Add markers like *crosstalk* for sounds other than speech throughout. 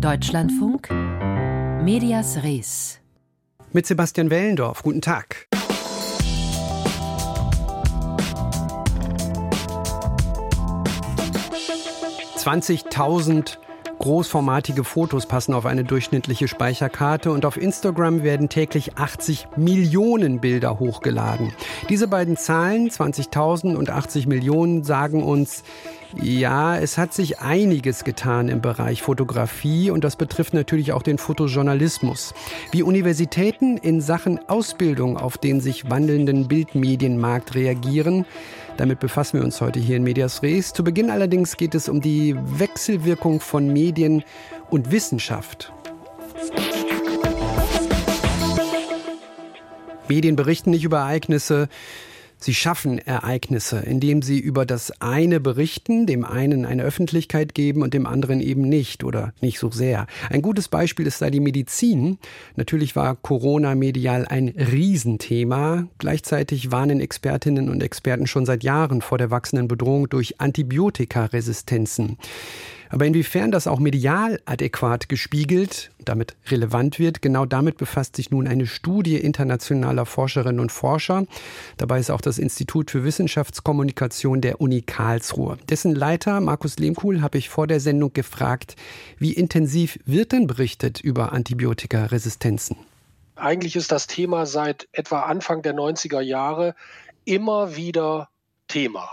Deutschlandfunk Medias Res mit Sebastian Wellendorf. Guten Tag. Zwanzigtausend Großformatige Fotos passen auf eine durchschnittliche Speicherkarte und auf Instagram werden täglich 80 Millionen Bilder hochgeladen. Diese beiden Zahlen, 20.000 und 80 Millionen, sagen uns, ja, es hat sich einiges getan im Bereich Fotografie und das betrifft natürlich auch den Fotojournalismus. Wie Universitäten in Sachen Ausbildung auf den sich wandelnden Bildmedienmarkt reagieren, damit befassen wir uns heute hier in Medias Res. Zu Beginn allerdings geht es um die Wechselwirkung von Medien und Wissenschaft. Medien berichten nicht über Ereignisse, Sie schaffen Ereignisse, indem sie über das eine berichten, dem einen eine Öffentlichkeit geben und dem anderen eben nicht oder nicht so sehr. Ein gutes Beispiel ist da die Medizin. Natürlich war Corona medial ein Riesenthema. Gleichzeitig warnen Expertinnen und Experten schon seit Jahren vor der wachsenden Bedrohung durch Antibiotikaresistenzen. Aber inwiefern das auch medial adäquat gespiegelt, damit relevant wird, genau damit befasst sich nun eine Studie internationaler Forscherinnen und Forscher. Dabei ist auch das Institut für Wissenschaftskommunikation der Uni Karlsruhe. Dessen Leiter Markus Lehmkuhl habe ich vor der Sendung gefragt, wie intensiv wird denn berichtet über Antibiotikaresistenzen? Eigentlich ist das Thema seit etwa Anfang der 90er Jahre immer wieder Thema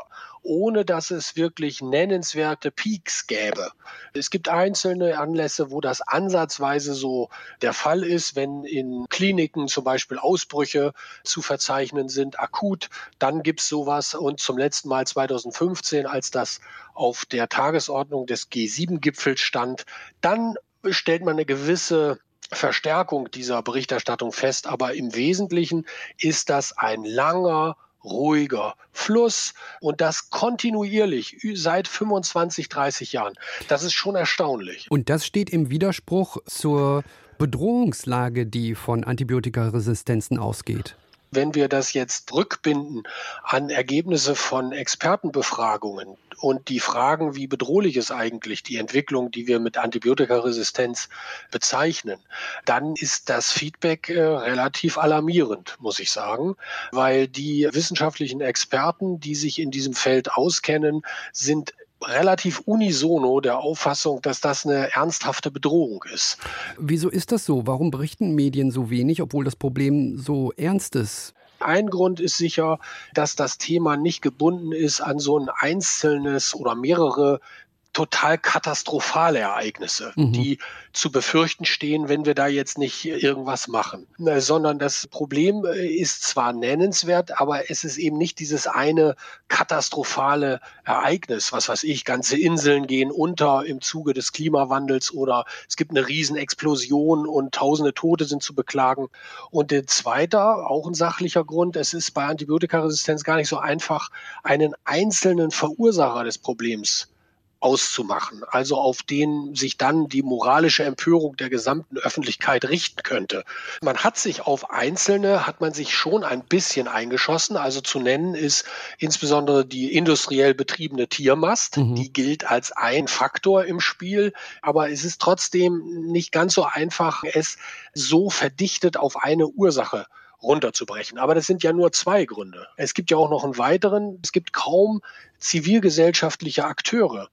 ohne dass es wirklich nennenswerte Peaks gäbe. Es gibt einzelne Anlässe, wo das ansatzweise so der Fall ist, wenn in Kliniken zum Beispiel Ausbrüche zu verzeichnen sind, akut, dann gibt es sowas. Und zum letzten Mal 2015, als das auf der Tagesordnung des G7-Gipfels stand, dann stellt man eine gewisse Verstärkung dieser Berichterstattung fest. Aber im Wesentlichen ist das ein langer, ruhiger Fluss und das kontinuierlich seit 25, 30 Jahren. Das ist schon erstaunlich. Und das steht im Widerspruch zur Bedrohungslage, die von Antibiotikaresistenzen ausgeht wenn wir das jetzt rückbinden an Ergebnisse von Expertenbefragungen und die Fragen, wie bedrohlich ist eigentlich die Entwicklung, die wir mit Antibiotikaresistenz bezeichnen, dann ist das Feedback äh, relativ alarmierend, muss ich sagen, weil die wissenschaftlichen Experten, die sich in diesem Feld auskennen, sind relativ unisono der Auffassung, dass das eine ernsthafte Bedrohung ist. Wieso ist das so? Warum berichten Medien so wenig, obwohl das Problem so ernst ist? Ein Grund ist sicher, dass das Thema nicht gebunden ist an so ein einzelnes oder mehrere total katastrophale Ereignisse, mhm. die zu befürchten stehen, wenn wir da jetzt nicht irgendwas machen. Sondern das Problem äh, ist zwar nennenswert, aber es ist eben nicht dieses eine katastrophale Ereignis, was weiß ich, ganze Inseln gehen unter im Zuge des Klimawandels oder es gibt eine Riesenexplosion und tausende Tote sind zu beklagen. Und der zweite, auch ein sachlicher Grund, es ist bei Antibiotikaresistenz gar nicht so einfach, einen einzelnen Verursacher des Problems auszumachen, also auf den sich dann die moralische Empörung der gesamten Öffentlichkeit richten könnte. Man hat sich auf Einzelne, hat man sich schon ein bisschen eingeschossen, also zu nennen ist insbesondere die industriell betriebene Tiermast, mhm. die gilt als ein Faktor im Spiel, aber es ist trotzdem nicht ganz so einfach, es so verdichtet auf eine Ursache runterzubrechen. Aber das sind ja nur zwei Gründe. Es gibt ja auch noch einen weiteren. Es gibt kaum zivilgesellschaftliche Akteure,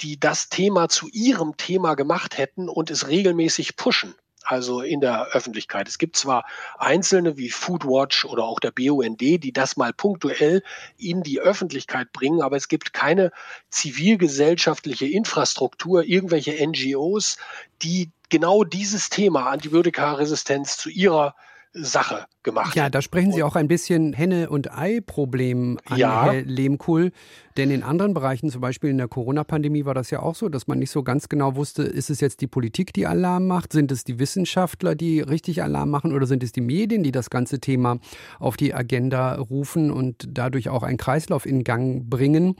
die das Thema zu ihrem Thema gemacht hätten und es regelmäßig pushen also in der Öffentlichkeit. Es gibt zwar Einzelne wie Foodwatch oder auch der BUND, die das mal punktuell in die Öffentlichkeit bringen, aber es gibt keine zivilgesellschaftliche Infrastruktur, irgendwelche NGOs, die genau dieses Thema Antibiotikaresistenz zu ihrer Sache gemacht. Ja, da sprechen Sie auch ein bisschen Henne- und Ei-Problem an, ja. Herr Lehmkuhl. Denn in anderen Bereichen, zum Beispiel in der Corona-Pandemie, war das ja auch so, dass man nicht so ganz genau wusste, ist es jetzt die Politik, die Alarm macht? Sind es die Wissenschaftler, die richtig Alarm machen? Oder sind es die Medien, die das ganze Thema auf die Agenda rufen und dadurch auch einen Kreislauf in Gang bringen?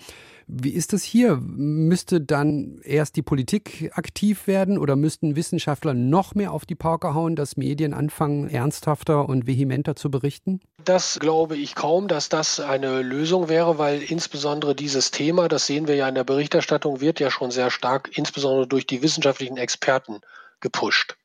Wie ist das hier? Müsste dann erst die Politik aktiv werden oder müssten Wissenschaftler noch mehr auf die Pauke hauen, dass Medien anfangen, ernsthafter und vehementer vehementer zu berichten? Das glaube ich kaum, dass das eine Lösung wäre, weil insbesondere dieses Thema, das sehen wir ja in der Berichterstattung, wird ja schon sehr stark, insbesondere durch die wissenschaftlichen Experten gepusht.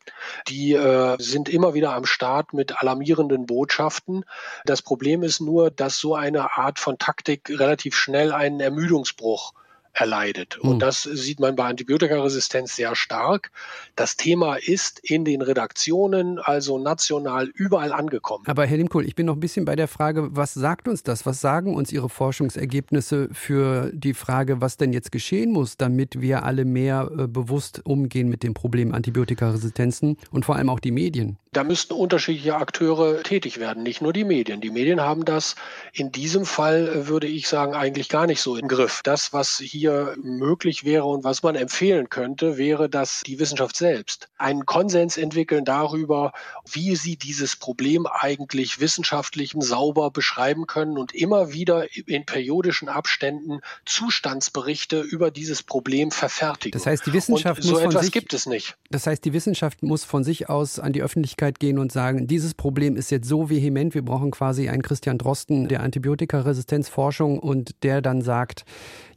Die äh, sind immer wieder am Start mit alarmierenden Botschaften. Das Problem ist nur, dass so eine Art von Taktik relativ schnell einen Ermüdungsbruch erleidet. Und hm. das sieht man bei Antibiotikaresistenz sehr stark. Das Thema ist in den Redaktionen, also national, überall angekommen. Aber Herr Limkohl, ich bin noch ein bisschen bei der Frage, was sagt uns das? Was sagen uns Ihre Forschungsergebnisse für die Frage, was denn jetzt geschehen muss, damit wir alle mehr äh, bewusst umgehen mit dem Problem Antibiotikaresistenzen und vor allem auch die Medien? Da müssten unterschiedliche Akteure tätig werden, nicht nur die Medien. Die Medien haben das in diesem Fall, äh, würde ich sagen, eigentlich gar nicht so im Griff. Das, was hier möglich wäre und was man empfehlen könnte, wäre, dass die Wissenschaft selbst einen Konsens entwickeln darüber, wie sie dieses Problem eigentlich wissenschaftlich sauber beschreiben können und immer wieder in periodischen Abständen Zustandsberichte über dieses Problem verfertigen. Das heißt, die Wissenschaft und so muss etwas sich, gibt es nicht. Das heißt, die Wissenschaft muss von sich aus an die Öffentlichkeit Öffentlichkeit gehen und sagen, dieses Problem ist jetzt so vehement, wir brauchen quasi einen Christian Drosten der Antibiotikaresistenzforschung und der dann sagt,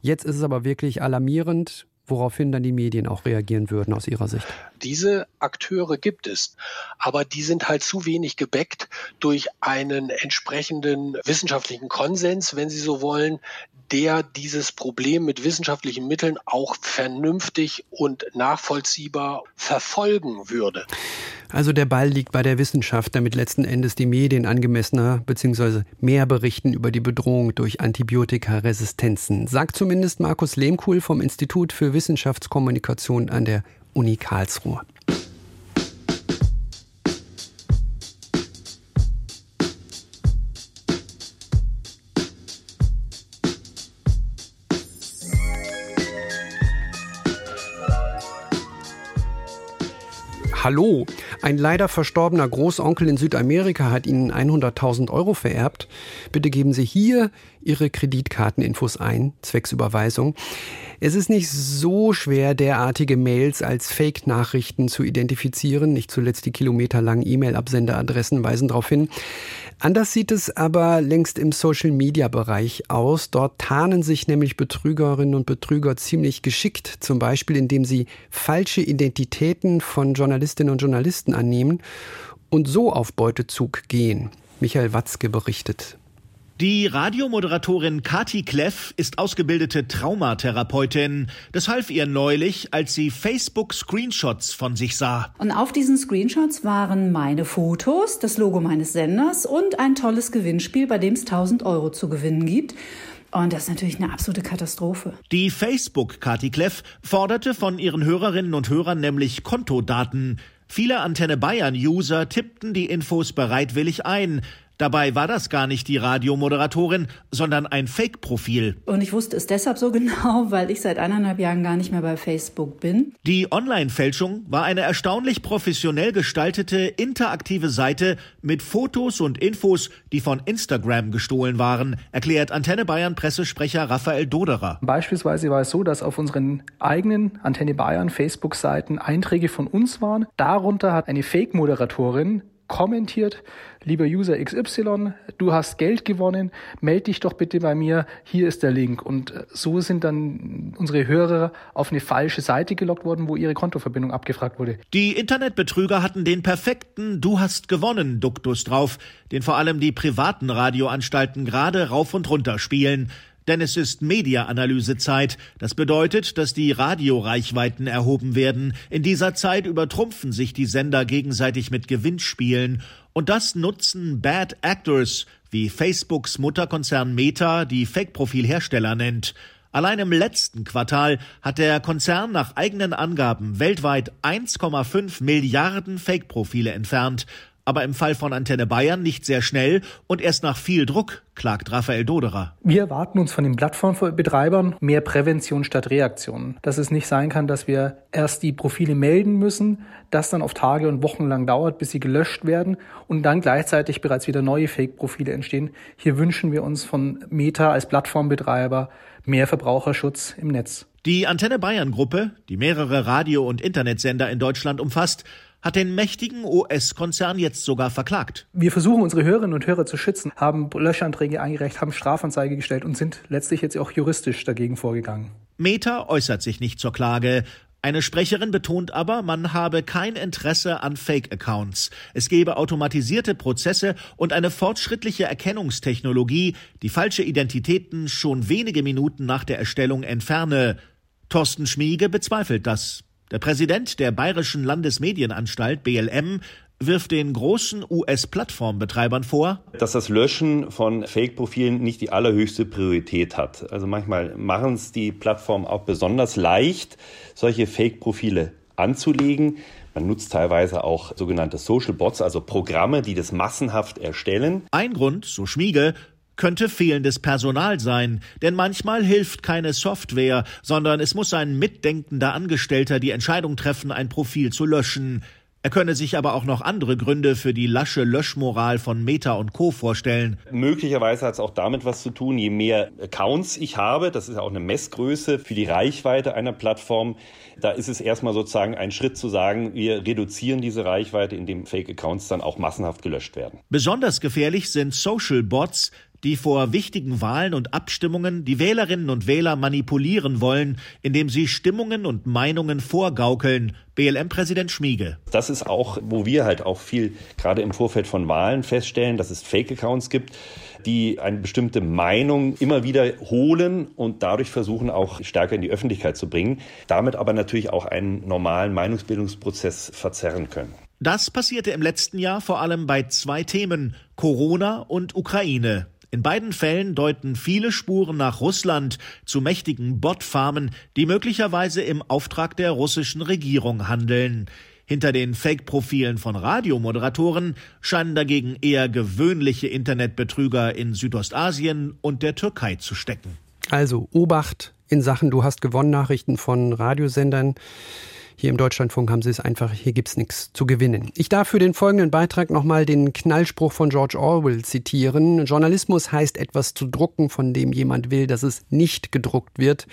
jetzt ist es aber wirklich alarmierend, woraufhin dann die Medien auch reagieren würden aus Ihrer Sicht? Diese Akteure gibt es, aber die sind halt zu wenig gebäckt durch einen entsprechenden wissenschaftlichen Konsens, wenn Sie so wollen, der dieses Problem mit wissenschaftlichen Mitteln auch vernünftig und nachvollziehbar verfolgen würde. Also der Ball liegt bei der Wissenschaft, damit letzten Endes die Medien angemessener bzw. mehr berichten über die Bedrohung durch Antibiotikaresistenzen, sagt zumindest Markus Lehmkuhl vom Institut für Wissenschaftskommunikation an der Uni Karlsruhe. Hallo, ein leider verstorbener Großonkel in Südamerika hat Ihnen 100.000 Euro vererbt. Bitte geben Sie hier Ihre Kreditkarteninfos ein, zwecks Überweisung. Es ist nicht so schwer, derartige Mails als Fake-Nachrichten zu identifizieren. Nicht zuletzt die kilometerlangen E-Mail-Absenderadressen weisen darauf hin. Anders sieht es aber längst im Social-Media-Bereich aus. Dort tarnen sich nämlich Betrügerinnen und Betrüger ziemlich geschickt, zum Beispiel indem sie falsche Identitäten von Journalistinnen und Journalisten annehmen und so auf Beutezug gehen. Michael Watzke berichtet. Die Radiomoderatorin Kati Kleff ist ausgebildete Traumatherapeutin. Das half ihr neulich, als sie Facebook-Screenshots von sich sah. Und auf diesen Screenshots waren meine Fotos, das Logo meines Senders und ein tolles Gewinnspiel, bei dem es 1000 Euro zu gewinnen gibt. Und das ist natürlich eine absolute Katastrophe. Die Facebook-Kati Kleff forderte von ihren Hörerinnen und Hörern nämlich Kontodaten. Viele Antenne Bayern-User tippten die Infos bereitwillig ein. Dabei war das gar nicht die Radiomoderatorin, sondern ein Fake-Profil. Und ich wusste es deshalb so *laughs* genau, weil ich seit eineinhalb Jahren gar nicht mehr bei Facebook bin. Die Online-Fälschung war eine erstaunlich professionell gestaltete, interaktive Seite mit Fotos und Infos, die von Instagram gestohlen waren, erklärt Antenne Bayern Pressesprecher Raphael Doderer. Beispielsweise war es so, dass auf unseren eigenen Antenne Bayern Facebook-Seiten Einträge von uns waren. Darunter hat eine Fake-Moderatorin kommentiert, lieber User XY, du hast Geld gewonnen, melde dich doch bitte bei mir, hier ist der Link. Und äh, so sind dann unsere Hörer auf eine falsche Seite gelockt worden, wo ihre Kontoverbindung abgefragt wurde. Die Internetbetrüger hatten den perfekten Du hast gewonnen Duktus drauf, den vor allem die privaten Radioanstalten gerade rauf und runter spielen. Denn es ist Media-Analysezeit. Das bedeutet, dass die Radioreichweiten erhoben werden. In dieser Zeit übertrumpfen sich die Sender gegenseitig mit Gewinnspielen. Und das nutzen Bad Actors, wie Facebooks Mutterkonzern Meta die Fake-Profilhersteller nennt. Allein im letzten Quartal hat der Konzern nach eigenen Angaben weltweit 1,5 Milliarden Fake-Profile entfernt aber im Fall von Antenne Bayern nicht sehr schnell und erst nach viel Druck, klagt Raphael Doderer. Wir erwarten uns von den Plattformbetreibern mehr Prävention statt Reaktion. Dass es nicht sein kann, dass wir erst die Profile melden müssen, das dann auf Tage und Wochen lang dauert, bis sie gelöscht werden und dann gleichzeitig bereits wieder neue Fake-Profile entstehen. Hier wünschen wir uns von Meta als Plattformbetreiber mehr Verbraucherschutz im Netz. Die Antenne Bayern Gruppe, die mehrere Radio- und Internetsender in Deutschland umfasst, hat den mächtigen US-Konzern jetzt sogar verklagt. Wir versuchen unsere Hörerinnen und Hörer zu schützen, haben Löschanträge eingereicht, haben Strafanzeige gestellt und sind letztlich jetzt auch juristisch dagegen vorgegangen. Meta äußert sich nicht zur Klage. Eine Sprecherin betont aber, man habe kein Interesse an Fake-Accounts. Es gebe automatisierte Prozesse und eine fortschrittliche Erkennungstechnologie, die falsche Identitäten schon wenige Minuten nach der Erstellung entferne. Thorsten Schmiege bezweifelt das. Der Präsident der Bayerischen Landesmedienanstalt BLM wirft den großen US-Plattformbetreibern vor, dass das Löschen von Fake-Profilen nicht die allerhöchste Priorität hat. Also manchmal machen es die Plattformen auch besonders leicht, solche Fake-Profile anzulegen. Man nutzt teilweise auch sogenannte Social Bots, also Programme, die das massenhaft erstellen. Ein Grund, so Schmiege, könnte fehlendes Personal sein, denn manchmal hilft keine Software, sondern es muss ein mitdenkender Angestellter die Entscheidung treffen, ein Profil zu löschen. Er könne sich aber auch noch andere Gründe für die lasche Löschmoral von Meta und Co. vorstellen. Möglicherweise hat es auch damit was zu tun, je mehr Accounts ich habe, das ist ja auch eine Messgröße für die Reichweite einer Plattform, da ist es erstmal sozusagen ein Schritt zu sagen, wir reduzieren diese Reichweite, indem Fake-Accounts dann auch massenhaft gelöscht werden. Besonders gefährlich sind Social Bots, die vor wichtigen Wahlen und Abstimmungen die Wählerinnen und Wähler manipulieren wollen, indem sie Stimmungen und Meinungen vorgaukeln. BLM-Präsident Schmiege. Das ist auch, wo wir halt auch viel gerade im Vorfeld von Wahlen feststellen, dass es Fake-Accounts gibt, die eine bestimmte Meinung immer wieder holen und dadurch versuchen auch stärker in die Öffentlichkeit zu bringen, damit aber natürlich auch einen normalen Meinungsbildungsprozess verzerren können. Das passierte im letzten Jahr vor allem bei zwei Themen Corona und Ukraine. In beiden Fällen deuten viele Spuren nach Russland zu mächtigen Botfarmen, die möglicherweise im Auftrag der russischen Regierung handeln. Hinter den Fake-Profilen von Radiomoderatoren scheinen dagegen eher gewöhnliche Internetbetrüger in Südostasien und der Türkei zu stecken. Also Obacht in Sachen Du hast gewonnen Nachrichten von Radiosendern. Hier im Deutschlandfunk haben sie es einfach, hier gibt es nichts zu gewinnen. Ich darf für den folgenden Beitrag nochmal den Knallspruch von George Orwell zitieren. Journalismus heißt etwas zu drucken, von dem jemand will, dass es nicht gedruckt wird.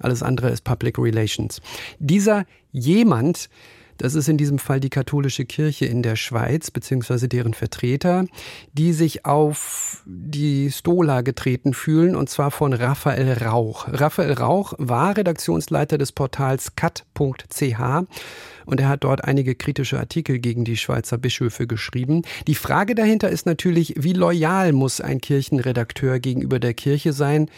Alles andere ist Public Relations. Dieser jemand das ist in diesem Fall die katholische Kirche in der Schweiz, beziehungsweise deren Vertreter, die sich auf die Stola getreten fühlen, und zwar von Raphael Rauch. Raphael Rauch war Redaktionsleiter des Portals cat.ch und er hat dort einige kritische Artikel gegen die Schweizer Bischöfe geschrieben. Die Frage dahinter ist natürlich, wie loyal muss ein Kirchenredakteur gegenüber der Kirche sein?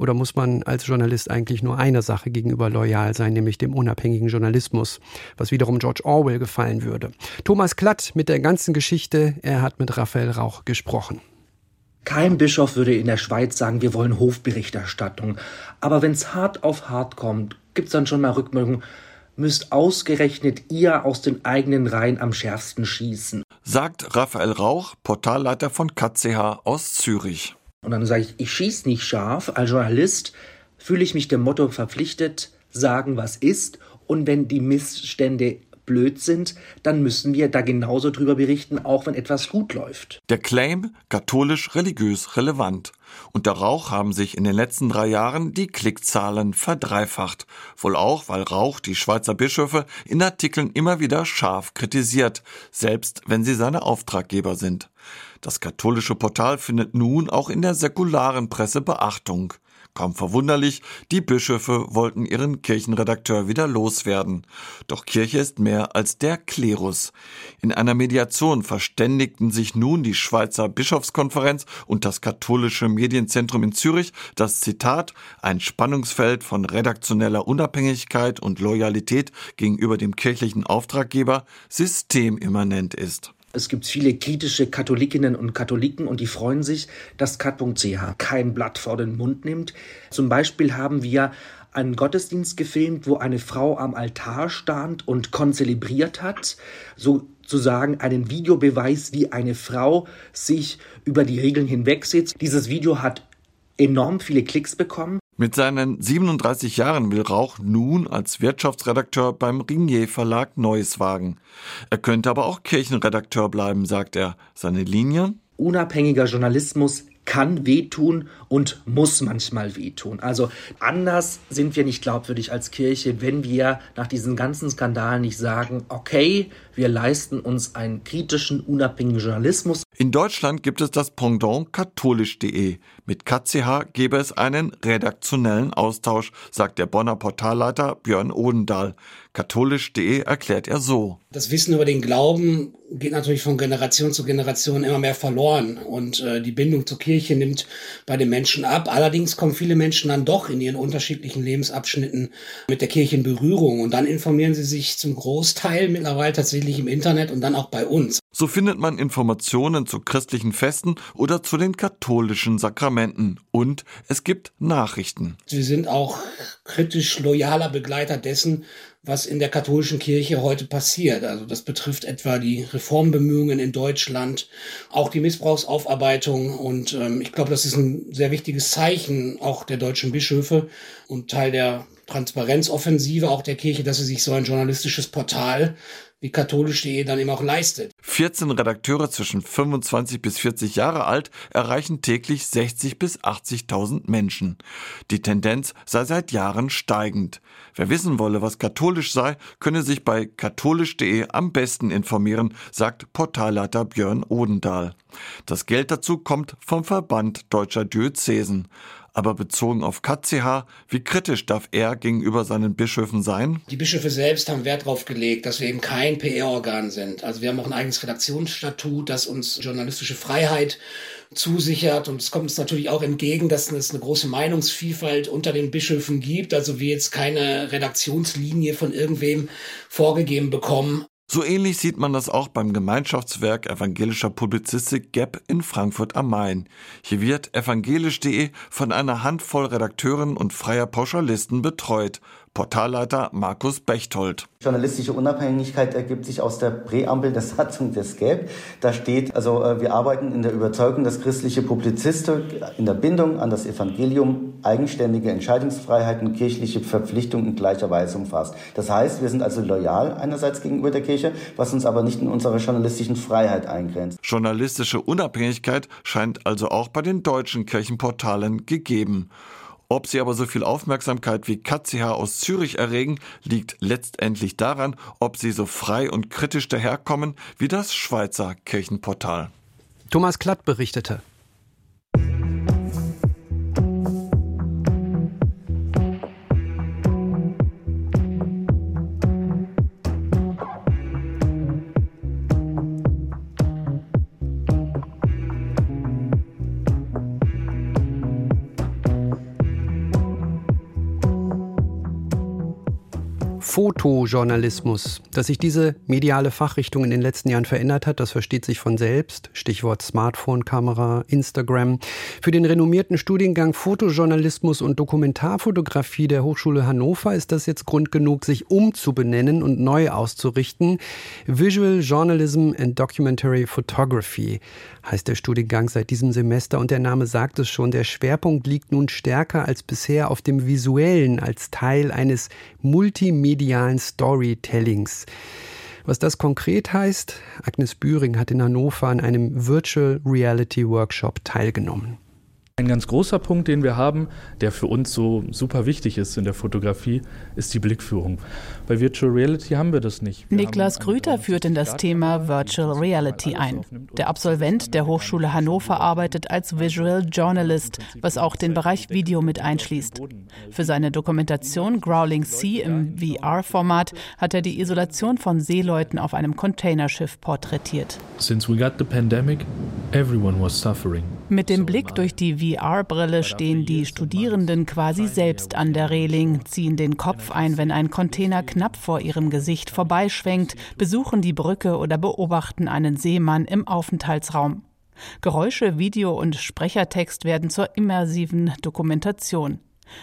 Oder muss man als Journalist eigentlich nur einer Sache gegenüber loyal sein, nämlich dem unabhängigen Journalismus, was wiederum George Orwell gefallen würde? Thomas Klatt mit der ganzen Geschichte, er hat mit Raphael Rauch gesprochen. Kein Bischof würde in der Schweiz sagen, wir wollen Hofberichterstattung. Aber wenn es hart auf hart kommt, gibt es dann schon mal Rückmeldungen, müsst ausgerechnet ihr aus den eigenen Reihen am schärfsten schießen. Sagt Raphael Rauch, Portalleiter von KCH aus Zürich. Und dann sage ich, ich schieße nicht scharf. Als Journalist fühle ich mich dem Motto verpflichtet, sagen, was ist. Und wenn die Missstände blöd sind, dann müssen wir da genauso drüber berichten, auch wenn etwas gut läuft. Der Claim katholisch religiös relevant. Und Rauch haben sich in den letzten drei Jahren die Klickzahlen verdreifacht. Wohl auch, weil Rauch die Schweizer Bischöfe in Artikeln immer wieder scharf kritisiert, selbst wenn sie seine Auftraggeber sind. Das katholische Portal findet nun auch in der säkularen Presse Beachtung. Kaum verwunderlich, die Bischöfe wollten ihren Kirchenredakteur wieder loswerden. Doch Kirche ist mehr als der Klerus. In einer Mediation verständigten sich nun die Schweizer Bischofskonferenz und das katholische Medienzentrum in Zürich, das Zitat ein Spannungsfeld von redaktioneller Unabhängigkeit und Loyalität gegenüber dem kirchlichen Auftraggeber systemimmanent ist. Es gibt viele kritische Katholikinnen und Katholiken und die freuen sich, dass cat.ch kein Blatt vor den Mund nimmt. Zum Beispiel haben wir einen Gottesdienst gefilmt, wo eine Frau am Altar stand und konzelebriert hat, sozusagen einen Videobeweis, wie eine Frau sich über die Regeln hinwegsetzt. Dieses Video hat enorm viele Klicks bekommen. Mit seinen 37 Jahren will Rauch nun als Wirtschaftsredakteur beim Ringier Verlag Neues wagen. Er könnte aber auch Kirchenredakteur bleiben, sagt er. Seine Linie? Unabhängiger Journalismus kann wehtun und muss manchmal wehtun. Also anders sind wir nicht glaubwürdig als Kirche, wenn wir nach diesen ganzen Skandalen nicht sagen, okay, wir leisten uns einen kritischen, unabhängigen Journalismus. In Deutschland gibt es das Pendant katholisch.de. Mit KCH gäbe es einen redaktionellen Austausch, sagt der Bonner Portalleiter Björn Odendahl. Katholisch.de erklärt er so. Das Wissen über den Glauben geht natürlich von Generation zu Generation immer mehr verloren und äh, die Bindung zur Kirche nimmt bei den Menschen ab. Allerdings kommen viele Menschen dann doch in ihren unterschiedlichen Lebensabschnitten mit der Kirche in Berührung und dann informieren sie sich zum Großteil mittlerweile tatsächlich im Internet und dann auch bei uns. So findet man Informationen zu christlichen Festen oder zu den katholischen Sakramenten und es gibt Nachrichten. Wir sind auch kritisch loyaler Begleiter dessen, was in der katholischen Kirche heute passiert. Also das betrifft etwa die Reformbemühungen in Deutschland, auch die Missbrauchsaufarbeitung. Und ähm, ich glaube, das ist ein sehr wichtiges Zeichen auch der deutschen Bischöfe und Teil der Transparenzoffensive auch der Kirche, dass sie sich so ein journalistisches Portal wie katholisch.de dann eben auch leistet. 14 Redakteure zwischen 25 bis 40 Jahre alt erreichen täglich 60 bis 80.000 Menschen. Die Tendenz sei seit Jahren steigend. Wer wissen wolle, was katholisch sei, könne sich bei katholisch.de am besten informieren, sagt Portalleiter Björn Odendahl. Das Geld dazu kommt vom Verband Deutscher Diözesen. Aber bezogen auf KCH, wie kritisch darf er gegenüber seinen Bischöfen sein? Die Bischöfe selbst haben Wert darauf gelegt, dass wir eben kein PR-Organ sind. Also wir haben auch ein eigenes Redaktionsstatut, das uns journalistische Freiheit zusichert. Und es kommt uns natürlich auch entgegen, dass es eine große Meinungsvielfalt unter den Bischöfen gibt. Also wir jetzt keine Redaktionslinie von irgendwem vorgegeben bekommen. So ähnlich sieht man das auch beim Gemeinschaftswerk evangelischer Publizistik GAP in Frankfurt am Main. Hier wird evangelisch.de von einer Handvoll Redakteuren und freier Pauschalisten betreut. Portalleiter Markus Bechtold. Journalistische Unabhängigkeit ergibt sich aus der Präambel der *laughs* Satzung des GAP. Da steht, also äh, wir arbeiten in der Überzeugung, dass christliche Publizistik in der Bindung an das Evangelium eigenständige Entscheidungsfreiheit und kirchliche Verpflichtungen in gleicher Weise umfasst. Das heißt, wir sind also loyal einerseits gegenüber der Kirche, was uns aber nicht in unserer journalistischen Freiheit eingrenzt. Journalistische Unabhängigkeit scheint also auch bei den deutschen Kirchenportalen gegeben. Ob sie aber so viel Aufmerksamkeit wie KCH aus Zürich erregen, liegt letztendlich daran, ob sie so frei und kritisch daherkommen wie das Schweizer Kirchenportal. Thomas Klatt berichtete. Fotojournalismus. Dass sich diese mediale Fachrichtung in den letzten Jahren verändert hat, das versteht sich von selbst. Stichwort Smartphone-Kamera, Instagram. Für den renommierten Studiengang Fotojournalismus und Dokumentarfotografie der Hochschule Hannover ist das jetzt Grund genug, sich umzubenennen und neu auszurichten. Visual Journalism and Documentary Photography heißt der Studiengang seit diesem Semester und der Name sagt es schon, der Schwerpunkt liegt nun stärker als bisher auf dem Visuellen als Teil eines multimedialen Storytellings. Was das konkret heißt, Agnes Bühring hat in Hannover an einem Virtual Reality Workshop teilgenommen. Ein ganz großer Punkt, den wir haben, der für uns so super wichtig ist in der Fotografie, ist die Blickführung. Bei Virtual Reality haben wir das nicht. Wir Niklas Grüter führt in das Thema Virtual Reality ein. Der Absolvent der Hochschule Hannover arbeitet als Visual Journalist, was auch den Bereich Video mit einschließt. Für seine Dokumentation Growling Sea im VR-Format hat er die Isolation von Seeleuten auf einem Containerschiff porträtiert. Since we got the pandemic, everyone was suffering. Mit dem Blick durch die VR-Brille stehen die Studierenden quasi selbst an der Reling, ziehen den Kopf ein, wenn ein Container knapp vor ihrem Gesicht vorbeischwenkt, besuchen die Brücke oder beobachten einen Seemann im Aufenthaltsraum. Geräusche, Video und Sprechertext werden zur immersiven Dokumentation.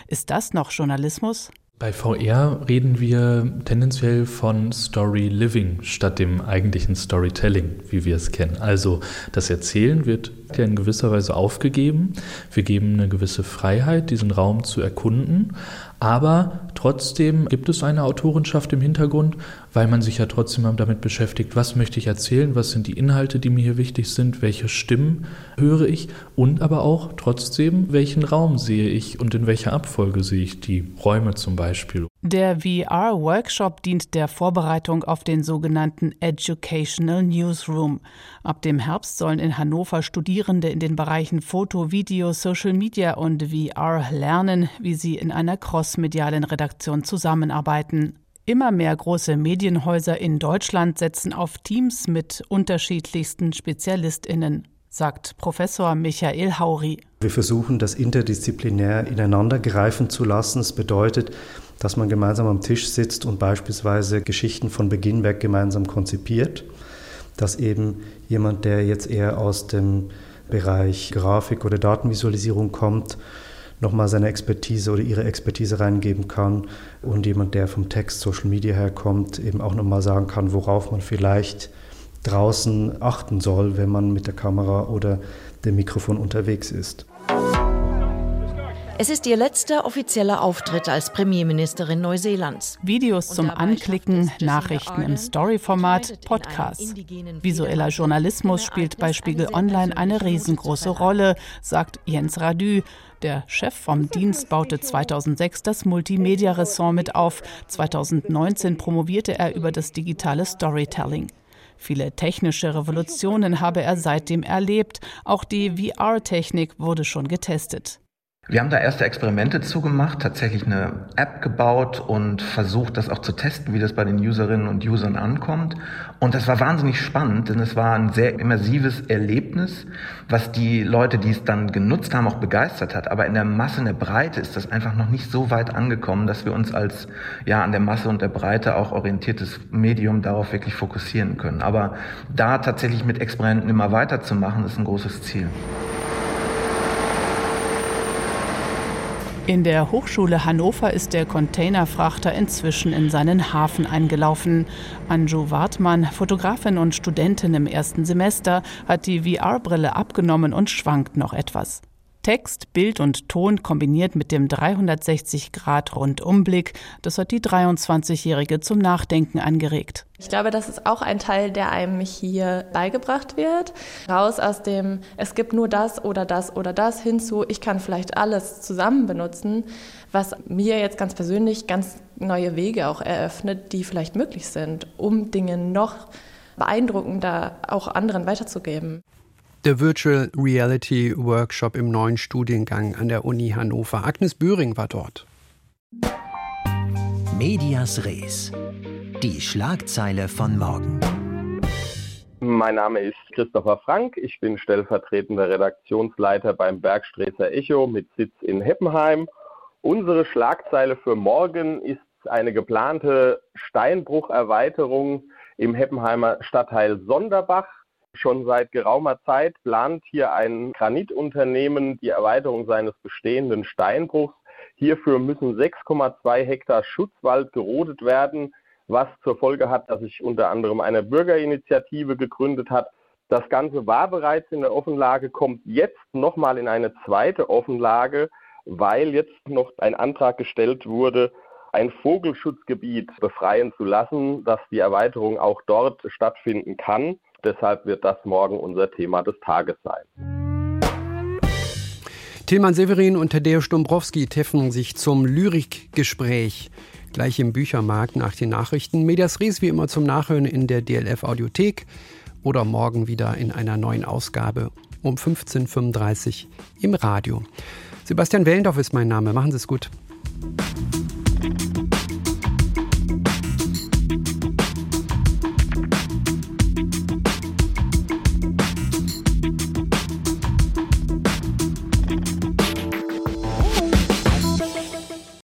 Ist das noch Journalismus? Bei VR reden wir tendenziell von Story Living statt dem eigentlichen Storytelling, wie wir es kennen. Also das Erzählen wird ja in gewisser Weise aufgegeben. Wir geben eine gewisse Freiheit, diesen Raum zu erkunden, aber Trotzdem gibt es eine Autorenschaft im Hintergrund, weil man sich ja trotzdem damit beschäftigt, was möchte ich erzählen, was sind die Inhalte, die mir hier wichtig sind, welche Stimmen höre ich und aber auch trotzdem, welchen Raum sehe ich und in welcher Abfolge sehe ich die Räume zum Beispiel. Der VR-Workshop dient der Vorbereitung auf den sogenannten Educational Newsroom. Ab dem Herbst sollen in Hannover Studierende in den Bereichen Foto, Video, Social Media und VR lernen, wie sie in einer crossmedialen Redaktion zusammenarbeiten. Immer mehr große Medienhäuser in Deutschland setzen auf Teams mit unterschiedlichsten Spezialistinnen sagt Professor Michael Hauri. Wir versuchen, das interdisziplinär ineinander greifen zu lassen. Das bedeutet, dass man gemeinsam am Tisch sitzt und beispielsweise Geschichten von Beginn weg gemeinsam konzipiert. Dass eben jemand, der jetzt eher aus dem Bereich Grafik oder Datenvisualisierung kommt, nochmal seine Expertise oder ihre Expertise reingeben kann und jemand, der vom Text, Social Media herkommt, eben auch nochmal sagen kann, worauf man vielleicht draußen achten soll, wenn man mit der Kamera oder dem Mikrofon unterwegs ist. Es ist ihr letzter offizieller Auftritt als Premierministerin Neuseelands. Videos zum Anklicken, Nachrichten im Story-Format, Podcasts. Visueller Journalismus spielt bei Spiegel Online eine riesengroße Rolle, sagt Jens Radü. Der Chef vom Dienst baute 2006 das Multimedia-Ressort mit auf. 2019 promovierte er über das digitale Storytelling. Viele technische Revolutionen habe er seitdem erlebt. Auch die VR-Technik wurde schon getestet. Wir haben da erste Experimente zugemacht, tatsächlich eine App gebaut und versucht, das auch zu testen, wie das bei den Userinnen und Usern ankommt. Und das war wahnsinnig spannend, denn es war ein sehr immersives Erlebnis, was die Leute, die es dann genutzt haben, auch begeistert hat. Aber in der Masse, in der Breite ist das einfach noch nicht so weit angekommen, dass wir uns als ja an der Masse und der Breite auch orientiertes Medium darauf wirklich fokussieren können. Aber da tatsächlich mit Experimenten immer weiterzumachen, ist ein großes Ziel. In der Hochschule Hannover ist der Containerfrachter inzwischen in seinen Hafen eingelaufen. Anju Wartmann, Fotografin und Studentin im ersten Semester, hat die VR-Brille abgenommen und schwankt noch etwas. Text, Bild und Ton kombiniert mit dem 360-Grad-Rundumblick, das hat die 23-Jährige zum Nachdenken angeregt. Ich glaube, das ist auch ein Teil, der einem hier beigebracht wird. Raus aus dem, es gibt nur das oder das oder das hinzu, ich kann vielleicht alles zusammen benutzen, was mir jetzt ganz persönlich ganz neue Wege auch eröffnet, die vielleicht möglich sind, um Dinge noch beeindruckender auch anderen weiterzugeben der Virtual Reality Workshop im neuen Studiengang an der Uni Hannover. Agnes Böhring war dort. Medias Res. Die Schlagzeile von morgen. Mein Name ist Christopher Frank. Ich bin stellvertretender Redaktionsleiter beim Bergstreßer Echo mit Sitz in Heppenheim. Unsere Schlagzeile für morgen ist eine geplante Steinbrucherweiterung im Heppenheimer Stadtteil Sonderbach. Schon seit geraumer Zeit plant hier ein Granitunternehmen die Erweiterung seines bestehenden Steinbruchs. Hierfür müssen 6,2 Hektar Schutzwald gerodet werden, was zur Folge hat, dass sich unter anderem eine Bürgerinitiative gegründet hat. Das Ganze war bereits in der Offenlage, kommt jetzt nochmal in eine zweite Offenlage, weil jetzt noch ein Antrag gestellt wurde, ein Vogelschutzgebiet befreien zu lassen, dass die Erweiterung auch dort stattfinden kann. Deshalb wird das morgen unser Thema des Tages sein. Tilman Severin und Tadeusz Dombrowski treffen sich zum Lyrikgespräch. Gleich im Büchermarkt nach den Nachrichten. Medias Res wie immer zum Nachhören in der DLF Audiothek oder morgen wieder in einer neuen Ausgabe um 15.35 Uhr im Radio. Sebastian Wellendorf ist mein Name. Machen Sie es gut.